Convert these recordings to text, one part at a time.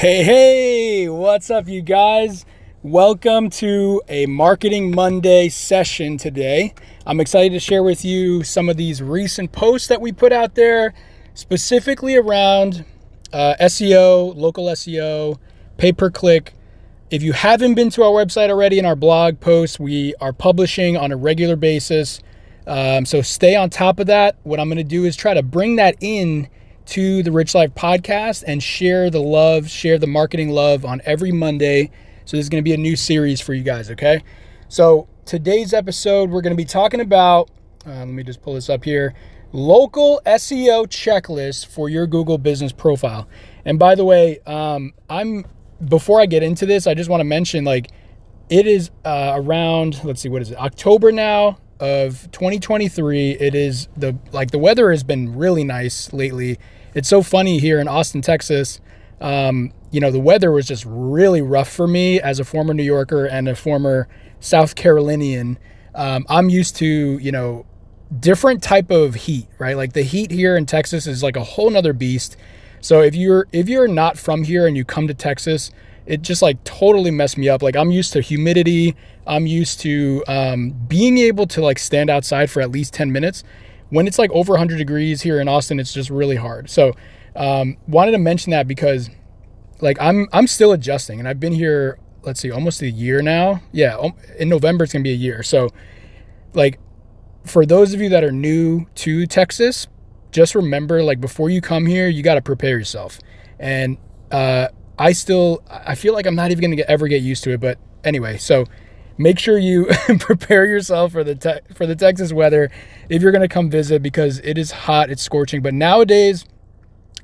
Hey, hey, what's up, you guys? Welcome to a Marketing Monday session today. I'm excited to share with you some of these recent posts that we put out there, specifically around uh, SEO, local SEO, pay per click. If you haven't been to our website already in our blog posts, we are publishing on a regular basis. Um, so stay on top of that. What I'm going to do is try to bring that in to the Rich Life podcast and share the love, share the marketing love on every Monday. So this is going to be a new series for you guys, okay? So today's episode, we're going to be talking about, uh, let me just pull this up here, local SEO checklist for your Google business profile. And by the way, um, I'm before I get into this, I just want to mention like it is uh, around let's see what is it October now of 2023. It is the like the weather has been really nice lately. It's so funny here in Austin, Texas. Um, you know, the weather was just really rough for me as a former New Yorker and a former South Carolinian. Um, I'm used to, you know, different type of heat, right? Like the heat here in Texas is like a whole nother beast. So if you're if you're not from here and you come to Texas, it just like totally messed me up. Like I'm used to humidity. I'm used to um, being able to like stand outside for at least 10 minutes. When it's like over 100 degrees here in Austin, it's just really hard. So um, wanted to mention that because like I'm I'm still adjusting, and I've been here. Let's see, almost a year now. Yeah, in November it's gonna be a year. So like for those of you that are new to Texas, just remember like before you come here, you got to prepare yourself. And uh, I still I feel like I'm not even gonna ever get used to it. But anyway, so make sure you prepare yourself for the te- for the Texas weather if you're gonna come visit because it is hot, it's scorching. But nowadays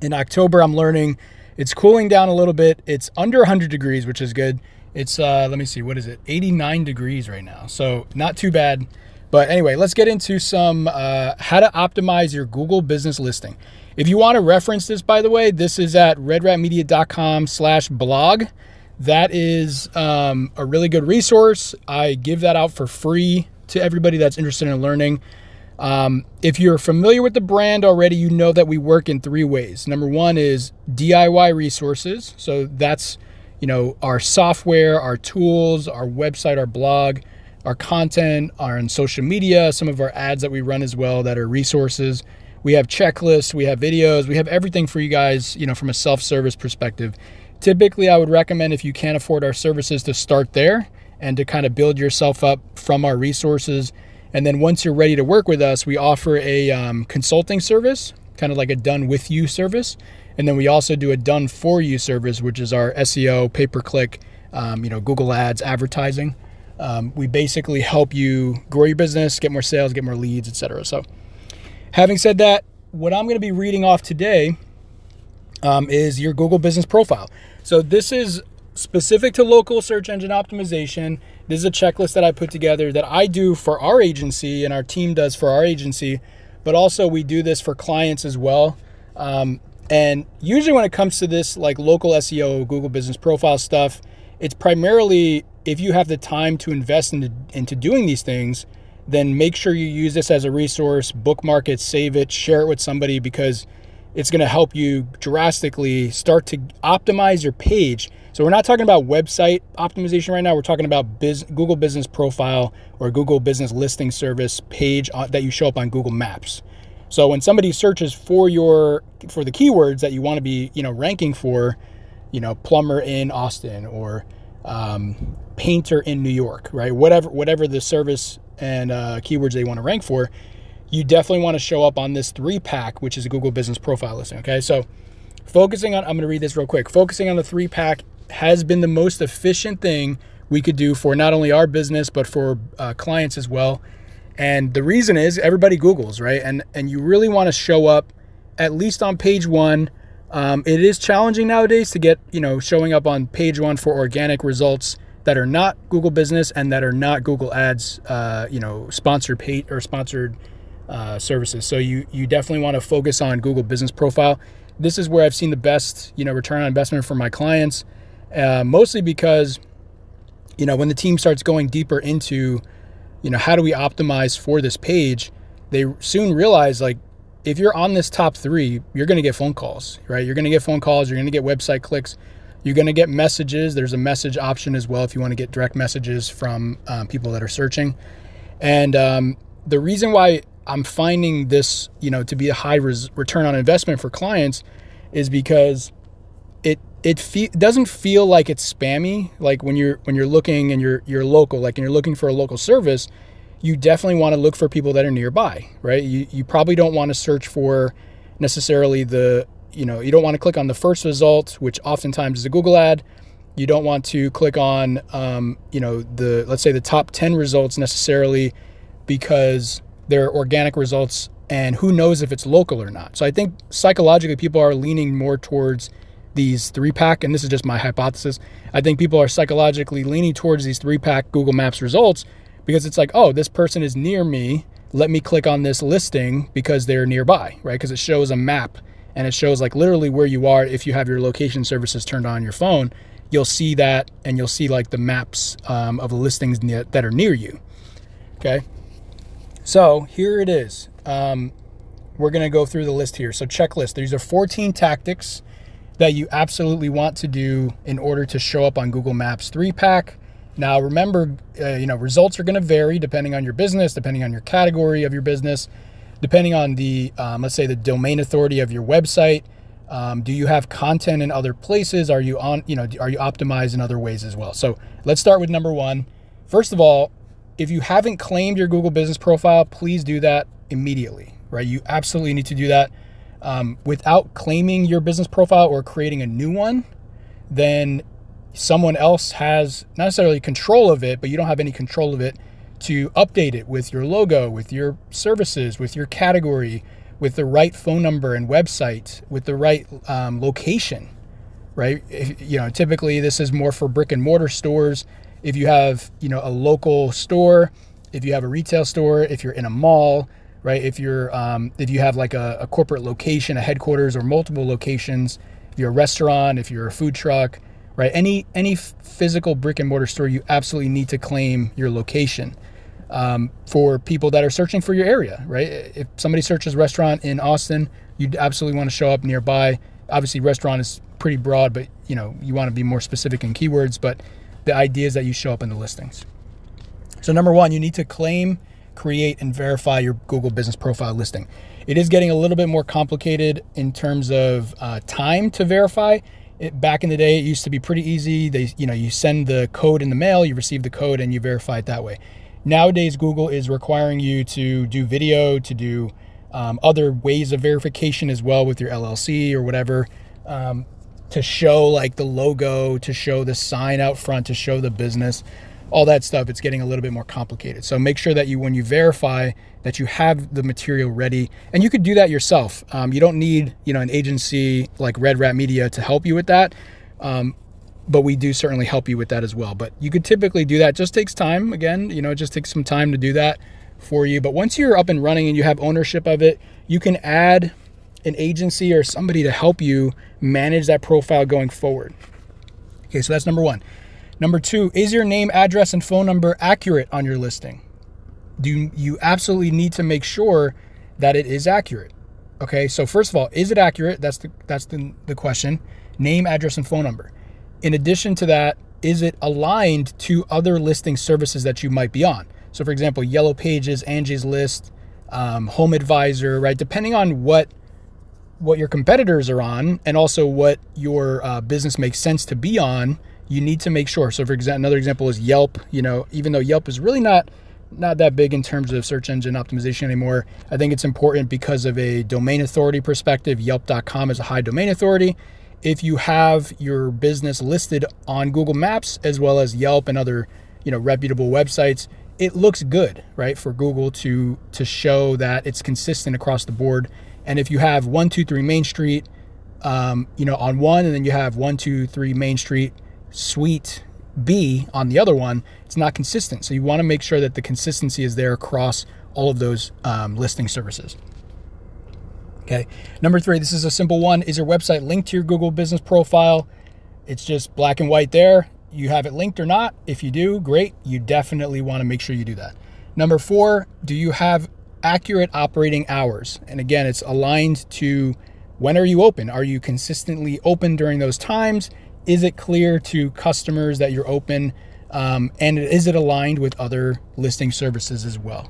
in October, I'm learning it's cooling down a little bit. It's under 100 degrees, which is good. It's uh, let me see, what is it? 89 degrees right now, so not too bad. But anyway, let's get into some uh, how to optimize your Google business listing. If you want to reference this, by the way, this is at redratmedia.com slash blog. That is um, a really good resource. I give that out for free to everybody that's interested in learning. Um, if you're familiar with the brand already, you know that we work in three ways. Number one is DIY resources. So that's, you know, our software, our tools, our website, our blog our content, our on social media, some of our ads that we run as well that are resources. We have checklists, we have videos, we have everything for you guys, you know, from a self-service perspective. Typically, I would recommend if you can't afford our services to start there and to kind of build yourself up from our resources. And then once you're ready to work with us, we offer a um, consulting service, kind of like a done with you service. And then we also do a done for you service, which is our SEO, pay per click, um, you know, Google Ads, advertising. Um, we basically help you grow your business, get more sales, get more leads, etc. So, having said that, what I'm going to be reading off today um, is your Google business profile. So, this is specific to local search engine optimization. This is a checklist that I put together that I do for our agency and our team does for our agency, but also we do this for clients as well. Um, and usually, when it comes to this, like local SEO, Google business profile stuff, it's primarily if you have the time to invest into, into doing these things, then make sure you use this as a resource, bookmark it, save it, share it with somebody because it's going to help you drastically start to optimize your page. So we're not talking about website optimization right now. We're talking about biz, Google Business Profile or Google Business Listing Service page that you show up on Google Maps. So when somebody searches for your for the keywords that you want to be, you know, ranking for, you know, plumber in Austin or um, painter in New York, right? Whatever whatever the service and uh, keywords they want to rank for, you definitely want to show up on this three pack, which is a Google Business Profile listing. Okay, so focusing on I'm going to read this real quick. Focusing on the three pack has been the most efficient thing we could do for not only our business but for uh, clients as well. And the reason is everybody Googles, right? And and you really want to show up at least on page one. Um, it is challenging nowadays to get you know showing up on page one for organic results that are not Google Business and that are not Google Ads, uh, you know, sponsored paid or sponsored uh, services. So you you definitely want to focus on Google Business Profile. This is where I've seen the best, you know, return on investment for my clients, uh, mostly because, you know, when the team starts going deeper into, you know, how do we optimize for this page, they soon realize like if you're on this top three, you're going to get phone calls, right? You're going to get phone calls, you're going to get website clicks You're going to get messages. There's a message option as well if you want to get direct messages from um, people that are searching. And um, the reason why I'm finding this, you know, to be a high res- return on investment for clients is because it it fe- doesn't feel like it's spammy. Like when you're when you're looking and you're you're local, like and you're looking for a local service, you definitely want to look for people that are nearby, right? You you probably don't want to search for necessarily the you know you don't want to click on the first result, which oftentimes is a Google ad. You don't want to click on um, you know the let's say the top ten results necessarily because they're organic results and who knows if it's local or not. So I think psychologically people are leaning more towards these three pack, and this is just my hypothesis. I think people are psychologically leaning towards these three pack Google Maps results because it's like, oh, this person is near me. Let me click on this listing because they're nearby, right? Because it shows a map and it shows like literally where you are if you have your location services turned on your phone. You'll see that and you'll see like the maps um, of the listings that are near you. Okay. So here it is. Um, we're going to go through the list here. So, checklist. These are 14 tactics that you absolutely want to do in order to show up on Google Maps 3 pack. Now, remember, uh, you know, results are going to vary depending on your business, depending on your category of your business, depending on the, um, let's say, the domain authority of your website. Um, do you have content in other places? Are you on, you know, are you optimized in other ways as well? So let's start with number one. First of all, if you haven't claimed your Google business profile, please do that immediately, right? You absolutely need to do that um, without claiming your business profile or creating a new one, then someone else has not necessarily control of it, but you don't have any control of it to update it with your logo, with your services, with your category, with the right phone number and website, with the right um, location, right? If, you know, typically this is more for brick and mortar stores. If you have, you know, a local store, if you have a retail store, if you're in a mall, right? If you're um, if you have like a, a, corporate location, a headquarters, or multiple locations, if you're a restaurant, if you're a food truck, right? Any any physical brick and mortar store, you absolutely need to claim your location. Um, for people that are searching for your area, right? If somebody searches restaurant in Austin, you absolutely want to show up nearby. Obviously, restaurant is pretty broad, but you know you want to be more specific in keywords. But the ideas that you show up in the listings. So number one, you need to claim create and verify your Google Business Profile listing. It is getting a little bit more complicated in terms of uh, time to verify. It, back in the day, it used to be pretty easy. They, you know, you send the code in the mail, you receive the code, and you verify it that way. Nowadays, Google is requiring you to do video, to do um, other ways of verification as well with your LLC or whatever, um, to show like the logo, to show the sign out front, to show the business all that stuff, it's getting a little bit more complicated. So make sure that you, when you verify, that you have the material ready, and you could do that yourself. Um, you don't need, you know, an agency like Red Rat Media to help you with that. Um, but we do certainly help you with that as well. But you could typically do that. Just takes time. Again, you know, it just takes some time to do that for you. But once you're up and running and you have ownership of it, you can add an agency or somebody to help you manage that profile going forward. Okay, so that's number one. Number two, is your name, address, and phone number accurate on your listing? Do you, you absolutely need to make sure that it is accurate? Okay, so first of all, is it accurate? That's the that's the, the question. Name, address, and phone number. In addition to that, is it aligned to other listing services that you might be on? So, for example, Yellow Pages, Angie's List, um, Home Advisor, right? Depending on what what your competitors are on, and also what your uh, business makes sense to be on, you need to make sure. So, for example, another example is Yelp. You know, even though Yelp is really not not that big in terms of search engine optimization anymore, I think it's important because of a domain authority perspective. Yelp.com is a high domain authority. If you have your business listed on Google Maps as well as Yelp and other, you know, reputable websites, it looks good, right, for Google to to show that it's consistent across the board. And if you have one, two, three Main Street, um, you know, on one, and then you have one, two, three Main Street suite B on the other one, it's not consistent. So you want to make sure that the consistency is there across all of those um, listing services. Okay. Number three, this is a simple one. Is your website linked to your Google business profile? It's just black and white there. You have it linked or not. If you do, great. You definitely want to make sure you do that. Number four, do you have accurate operating hours? And again, it's aligned to when are you open? Are you consistently open during those times? is it clear to customers that you're open? Um, and is it aligned with other listing services as well?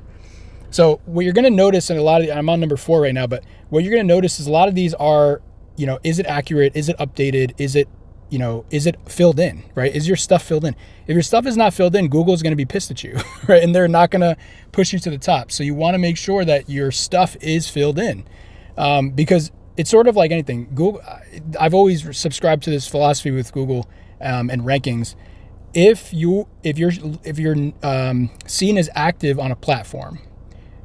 So what you're going to notice in a lot of I'm on number four right now, but what you're going to notice is a lot of these are, you know, is it accurate? Is it updated? Is it, you know, is it filled in? Right? Is your stuff filled in? If your stuff is not filled in, Google's going to be pissed at you, right? And they're not going to push you to the top. So you want to make sure that your stuff is filled in, um, because it's sort of like anything. Google, I've always subscribed to this philosophy with Google um, and rankings. If you if you're if you're um, seen as active on a platform,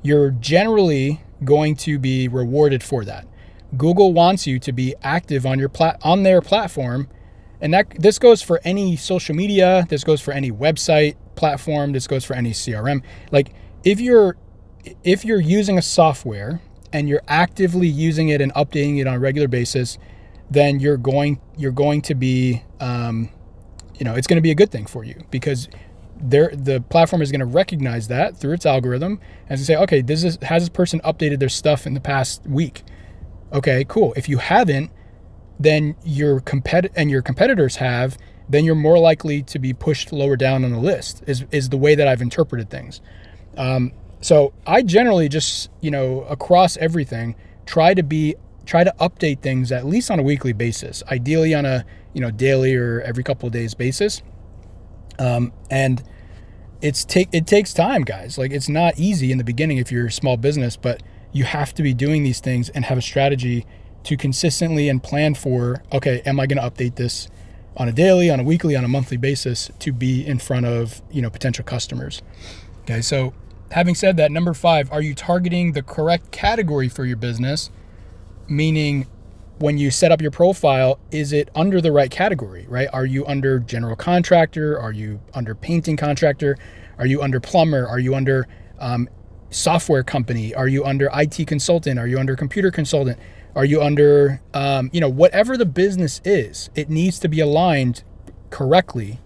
you're generally going to be rewarded for that. Google wants you to be active on your plat on their platform, and that this goes for any social media. This goes for any website platform. This goes for any CRM. Like if you're if you're using a software and you're actively using it and updating it on a regular basis, then you're going you're going to be um, you know it's going to be a good thing for you because there the platform is going to recognize that through its algorithm and say okay this is has this person updated their stuff in the past week okay cool if you haven't then your compet and your competitors have then you're more likely to be pushed lower down on the list is, is the way that i've interpreted things um, so I generally just, you know, across everything, try to be try to update things at least on a weekly basis, ideally on a, you know, daily or every couple of days basis. Um, and it's take it takes time, guys. Like it's not easy in the beginning if you're a small business, but you have to be doing these things and have a strategy to consistently and plan for, okay, am I going to update this on a daily, on a weekly, on a monthly basis to be in front of, you know, potential customers. Okay, so Having said that, number five, are you targeting the correct category for your business? Meaning, when you set up your profile, is it under the right category, right? Are you under general contractor? Are you under painting contractor? Are you under plumber? Are you under um, software company? Are you under IT consultant? Are you under computer consultant? Are you under, um, you know, whatever the business is, it needs to be aligned correctly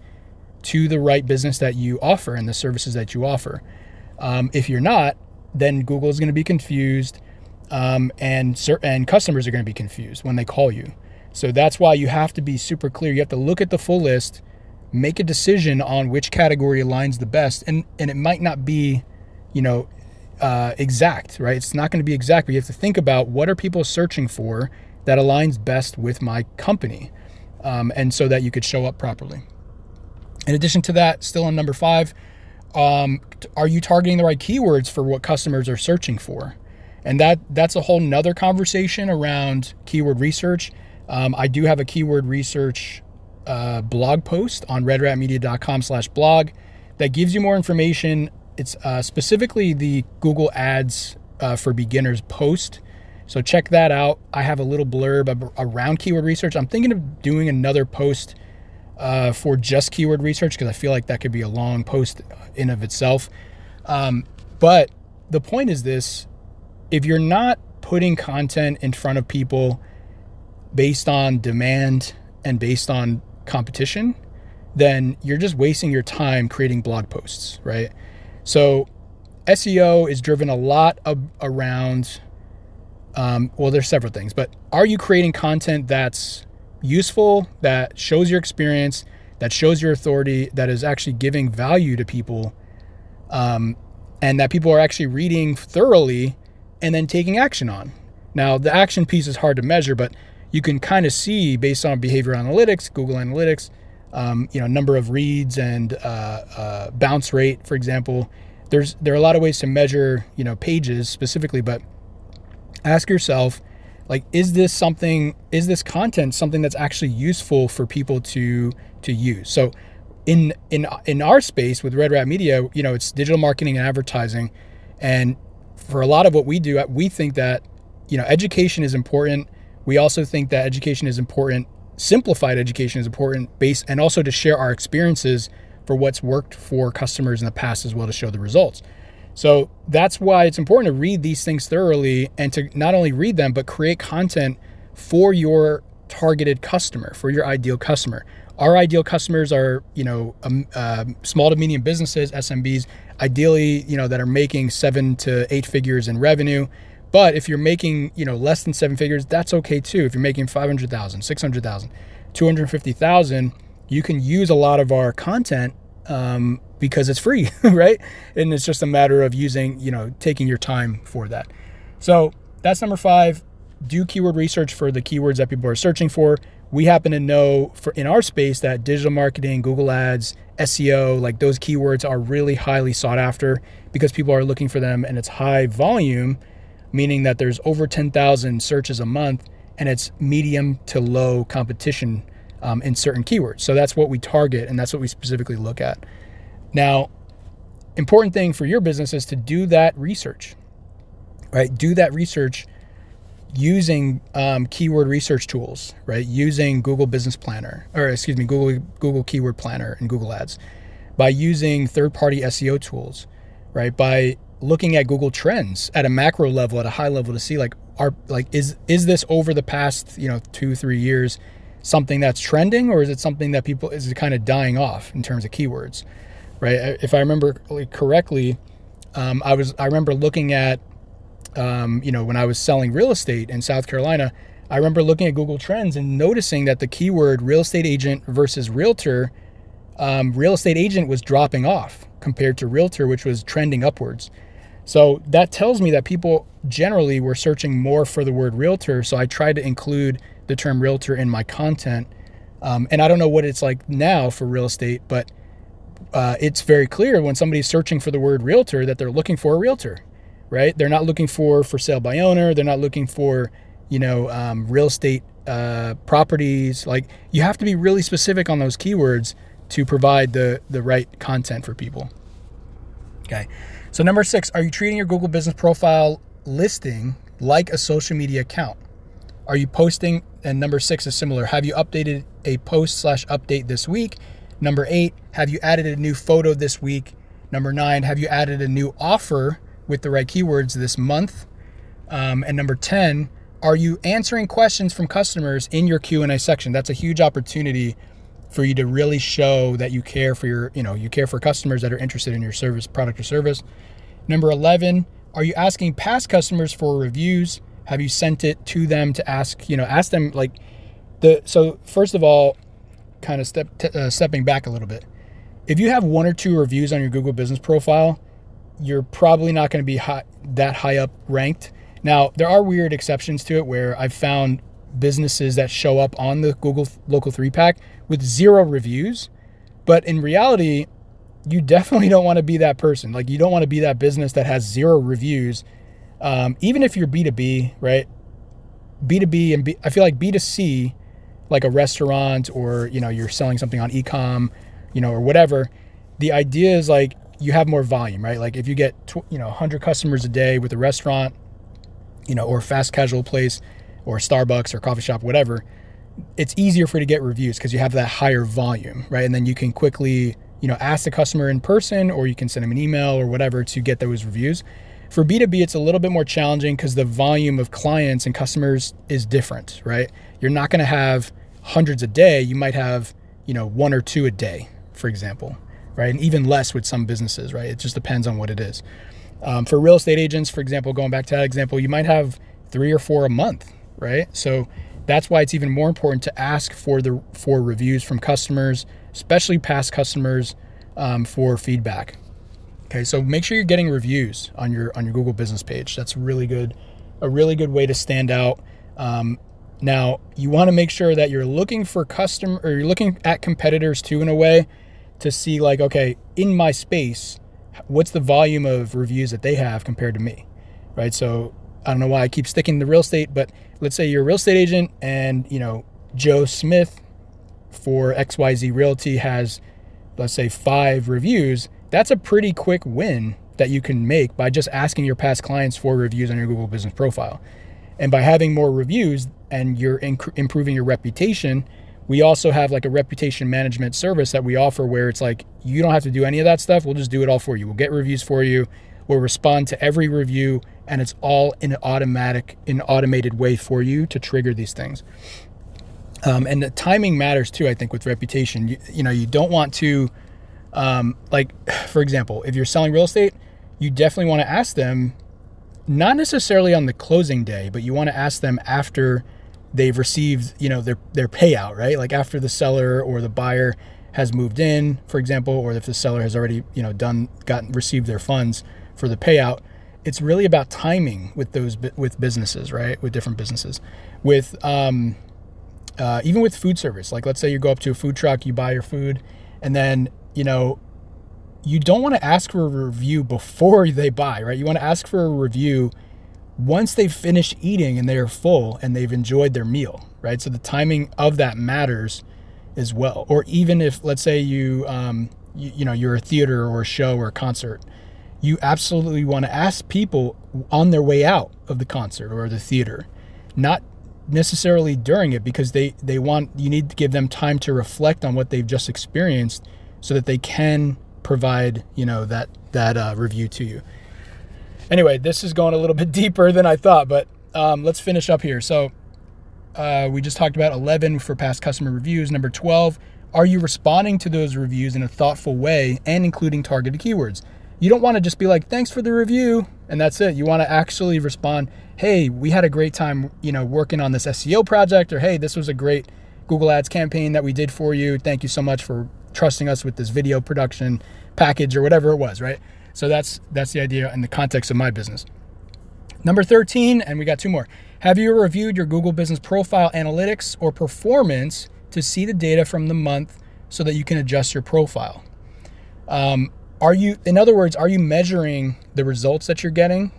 to the right business that you offer and the services that you offer. Um, if you're not, then Google is going to be confused, um, and and customers are going to be confused when they call you. So that's why you have to be super clear. You have to look at the full list, make a decision on which category aligns the best, and and it might not be, you know, uh, exact, right? It's not going to be exact, but you have to think about what are people searching for that aligns best with my company, um, and so that you could show up properly. In addition to that, still on number five, um, are you targeting the right keywords for what customers are searching for? And that that's a whole nother conversation around keyword research. Um, I do have a keyword research uh, blog post on redratmedia.com slash blog that gives you more information. It's uh, specifically the Google Ads uh, for Beginners post. So check that out. I have a little blurb around keyword research. I'm thinking of doing another post uh, for just keyword research because I feel like that could be a long post in of itself. Um, but the point is this: if you're not putting content in front of people based on demand and based on competition, then you're just wasting your time creating blog posts, right? So SEO is driven a lot of, around. Um, well, there's several things, but are you creating content that's useful, that shows your experience, that shows your authority, that is actually giving value to people, um, and that people are actually reading thoroughly and then taking action on. Now, the action piece is hard to measure, but you can kind of see based on behavior analytics, Google Analytics, um, you know, number of reads and uh, uh, bounce rate, for example. There's there are a lot of ways to measure, you know, pages specifically, but ask yourself, like is this something is this content something that's actually useful for people to to use? So in in in our space with red rat media you know it's digital marketing and advertising. And for a lot of what we do we think that you know education is important. We also think that education is important simplified education is important based and also to share our experiences for what's worked for customers in the past as well to show the results so that's why it's important to read these things thoroughly and to not only read them, but create content for your targeted customer, for your ideal customer. Our ideal customers are, you know, um, uh, small to medium businesses, SMBs, ideally, you know, that are making seven to eight figures in revenue. But if you're making, you know, less than seven figures, that's okay too. If you're making 500,000, 600,000, 250,000, you can use a lot of our content um, because it's free, right? And it's just a matter of using, you know, taking your time for that. So that's number five. Do keyword research for the keywords that people are searching for. We happen to know for in our space that digital marketing, Google Ads, SEO, like those keywords are really highly sought after because people are looking for them and it's high volume, meaning that there's over 10,000 searches a month and it's medium to low competition um, in certain keywords. So that's what we target and that's what we specifically look at. Now, important thing for your business is to do that research, right? Do that research using um, keyword research tools, right? Using Google Business Planner, or excuse me, Google Google Keyword Planner and Google Ads, by using third-party SEO tools, right? By looking at Google Trends at a macro level, at a high level, to see like are like is is this over the past you know two three years something that's trending, or is it something that people is it kind of dying off in terms of keywords, right? If I remember correctly, um, I was I remember looking at um, you know, when I was selling real estate in South Carolina, I remember looking at Google Trends and noticing that the keyword real estate agent versus realtor, um, real estate agent was dropping off compared to realtor, which was trending upwards. So that tells me that people generally were searching more for the word realtor. So I tried to include the term realtor in my content. Um, and I don't know what it's like now for real estate, but uh, it's very clear when somebody's searching for the word realtor that they're looking for a realtor right? They're not looking for for sale by owner. They're not looking for, you know, um, real estate uh, properties. Like you have to be really specific on those keywords to provide the the right content for people. Okay. So number six, are you treating your Google Business Profile listing like a social media account? Are you posting? And number six is similar. Have you updated a post slash update this week? Number eight, have you added a new photo this week? Number nine, have you added a new offer with the right keywords this month? Um, and number 10, are you answering questions from customers in your Q&A section? That's a huge opportunity for you to really show that you care for your, you know, you care for customers that are interested in your service, product or service. Number 11, are you asking past customers for reviews? Have you sent it to them to ask, you know, ask them like the so first of all, kind of step t- uh, stepping back a little bit. If you have one or two reviews on your Google Business profile, you're probably not going to be high, that high up ranked. Now, there are weird exceptions to it where I've found businesses that show up on the Google Local 3 pack with zero reviews. But in reality, you definitely don't want to be that person. Like, you don't want to be that business that has zero reviews. Um, even if you're B2B, right? B2B and B, I feel like B2C, like a restaurant or, you know, you're selling something on ecom, you know, or whatever. The idea is like you have more volume, right? Like if you get tw- you know 100 customers a day with a restaurant, you know, or fast casual place, or Starbucks or coffee shop, whatever, it's easier for you to get reviews because you have that higher volume, right? And then you can quickly you know ask the customer in person, or you can send them an email or whatever to get those reviews. For B2B, it's a little bit more challenging because the volume of clients and customers is different, right? You're not going to have hundreds a day. You might have, you know, one or two a day, for example right? And even less with some businesses, right? It just depends on what it is. Um, for real estate agents, for example, going back to that example, you might have three or four a month, right? So that's why it's even more important to ask for the for reviews from customers, especially past customers, um, for feedback. Okay, so make sure you're getting reviews on your on your Google Business page. That's really good, a really good way to stand out. Um, now you want to make sure that you're looking for custom or you're looking at competitors too in a way to see like okay in my space what's the volume of reviews that they have compared to me right so i don't know why i keep sticking to real estate but let's say you're a real estate agent and you know joe smith for xyz realty has let's say five reviews that's a pretty quick win that you can make by just asking your past clients for reviews on your google business profile and by having more reviews and you're inc- improving your reputation we also have like a reputation management service that we offer where it's like you don't have to do any of that stuff. We'll just do it all for you. We'll get reviews for you. We'll respond to every review and it's all in an automatic, in automated way for you to trigger these things. Um, and the timing matters too, I think, with reputation. You, you know, you don't want to, um, like, for example, if you're selling real estate, you definitely want to ask them, not necessarily on the closing day, but you want to ask them after they've received, you know, their their payout, right? Like after the seller or the buyer has moved in, for example, or if the seller has already, you know, done gotten received their funds for the payout, it's really about timing with those with businesses, right? With different businesses, with um, uh, even with food service. Like let's say you go up to a food truck, you buy your food, and then you know you don't want to ask for a review before they buy, right? You want to ask for a review once they've finished eating and they are full and they've enjoyed their meal, right? So the timing of that matters as well. Or even if, let's say, you, um, you, you know, you're a theater or a show or a concert, you absolutely want to ask people on their way out of the concert or the theater, not necessarily during it because they they want you need to give them time to reflect on what they've just experienced so that they can provide you know that that uh, review to you Anyway, this is going a little bit deeper than I thought, but um, let's finish up here. So uh, we just talked about 11 for past customer reviews. Number 12, are you responding to those reviews in a thoughtful way and including targeted keywords? You don't want to just be like, thanks for the review, and that's it. You want to actually respond, hey, we had a great time, you know, working on this SEO project, or hey, this was a great Google Ads campaign that we did for you. Thank you so much for trusting us with this video production package or whatever it was, right? So that's that's the idea in the context of my business. Number 13, and we got two more. Have you reviewed your Google Business Profile analytics or performance to see the data from the month so that you can adjust your profile? Um, are you, in other words, are you measuring the results that you're getting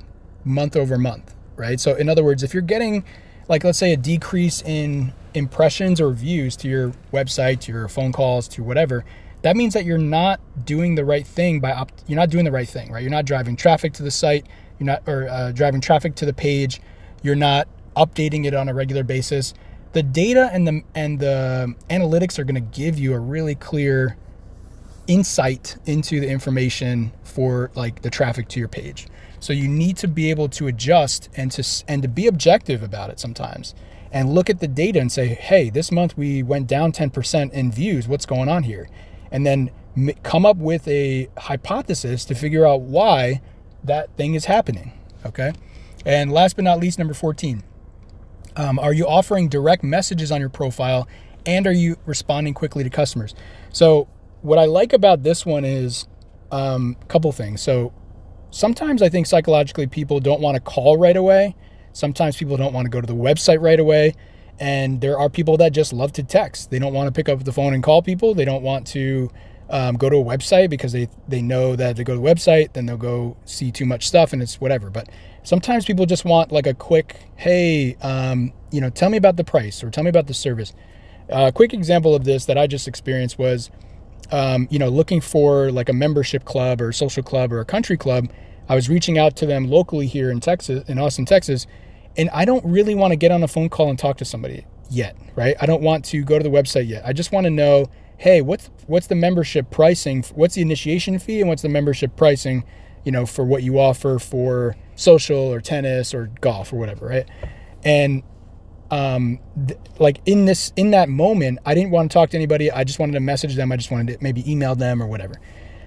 month over month, right? So, in other words, if you're getting, like, let's say a decrease in impressions or views to your website, to your phone calls, to whatever, that means that you're not doing the right thing by opt- you're not doing the right thing, right? You're not driving traffic to the site, you're not or uh, driving traffic to the page, you're not updating it on a regular basis. The data and the and the analytics are going to give you a really clear insight into the information for like the traffic to your page. So you need to be able to adjust and to and to be objective about it sometimes and look at the data and say, "Hey, this month we went down 10% in views. What's going on here?" and then come up with a hypothesis to figure out why that thing is happening. Okay. And last but not least, number 14. Um, are you offering direct messages on your profile and are you responding quickly to customers? So, what I like about this one is um, a couple things. So, sometimes I think psychologically people don't want to call right away. Sometimes people don't want to go to the website right away. And there are people that just love to text. They don't want to pick up the phone and call people. They don't want to um, go to a website because they, they know that if they go to the website, then they'll go see too much stuff and it's whatever. But sometimes people just want like a quick, hey, um, you know, tell me about the price or tell me about the service. A quick example of this that I just experienced was, um, you know, looking for like a membership club or social club or a country club. I was reaching out to them locally here in Texas, in Austin, Texas, and I don't really want to get on a phone call and talk to somebody yet, right? I don't want to go to the website yet. I just want to know, hey, what's what's the membership pricing? What's the initiation fee and what's the membership pricing, you know, for what you offer for social or tennis or golf or whatever, right? And um th- like in this in that moment, I didn't want to talk to anybody. I just wanted to message them. I just wanted to maybe email them or whatever.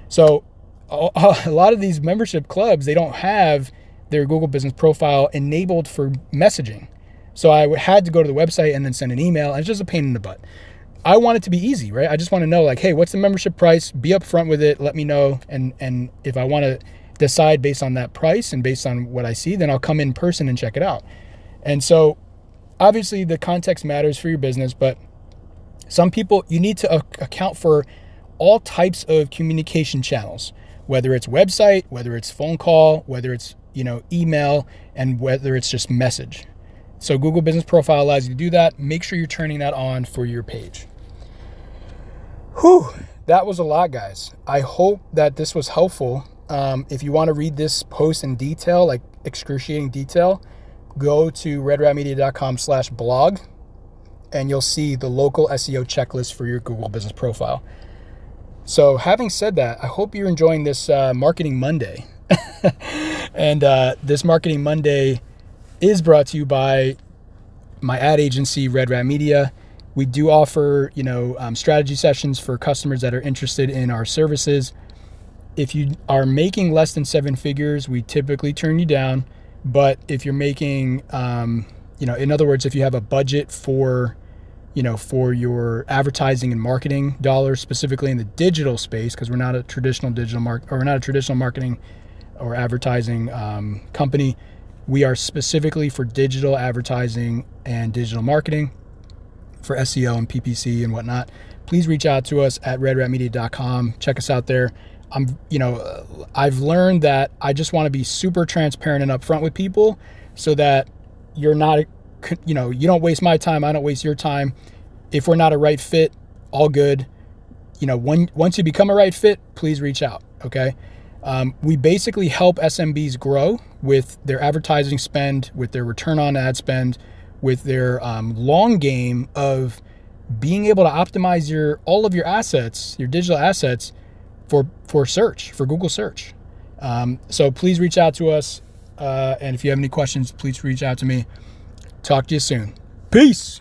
So a lot of these membership clubs, they don't have their Google Business Profile enabled for messaging. So I had to go to the website and then send an email. It's just a pain in the butt. I want it to be easy, right? I just want to know, like, hey, what's the membership price? Be upfront with it. Let me know. And and if I want to decide based on that price and based on what I see, then I'll come in person and check it out. And so, obviously, the context matters for your business, but some people you need to account for all types of communication channels, whether it's website, whether it's phone call, whether it's you know, email, and whether it's just message. So Google Business Profile allows you to do that. Make sure you're turning that on for your page. Whew, that was a lot, guys. I hope that this was helpful. Um, if you want to read this post in detail, like excruciating detail, go to redratmedia.com slash blog and you'll see the local SEO checklist for your Google Business Profile. So having said that, I hope you're enjoying this uh, Marketing Monday. and uh, this Marketing Monday is brought to you by my ad agency, Red Rat Media. We do offer, you know, um, strategy sessions for customers that are interested in our services. If you are making less than seven figures, we typically turn you down. But if you're making, um, you know, in other words, if you have a budget for, you know, for your advertising and marketing dollars, specifically in the digital space, because we're not a traditional digital mark or we're not a traditional marketing or advertising um, company. We are specifically for digital advertising and digital marketing for SEO and PPC and whatnot. Please reach out to us at redratmedia.com. Check us out there. I'm, you know, I've learned that I just want to be super transparent and upfront with people so that you're not, you know, you don't waste my time. I don't waste your time. If we're not a right fit, all good. You know, when, once you become a right fit, please reach out. Okay. Um, we basically help SMBs grow with their advertising spend, with their return on ad spend, with their um, long game of being able to optimize your all of your assets, your digital assets, for for search for Google search. Um, so please reach out to us, uh, and if you have any questions, please reach out to me. Talk to you soon. Peace.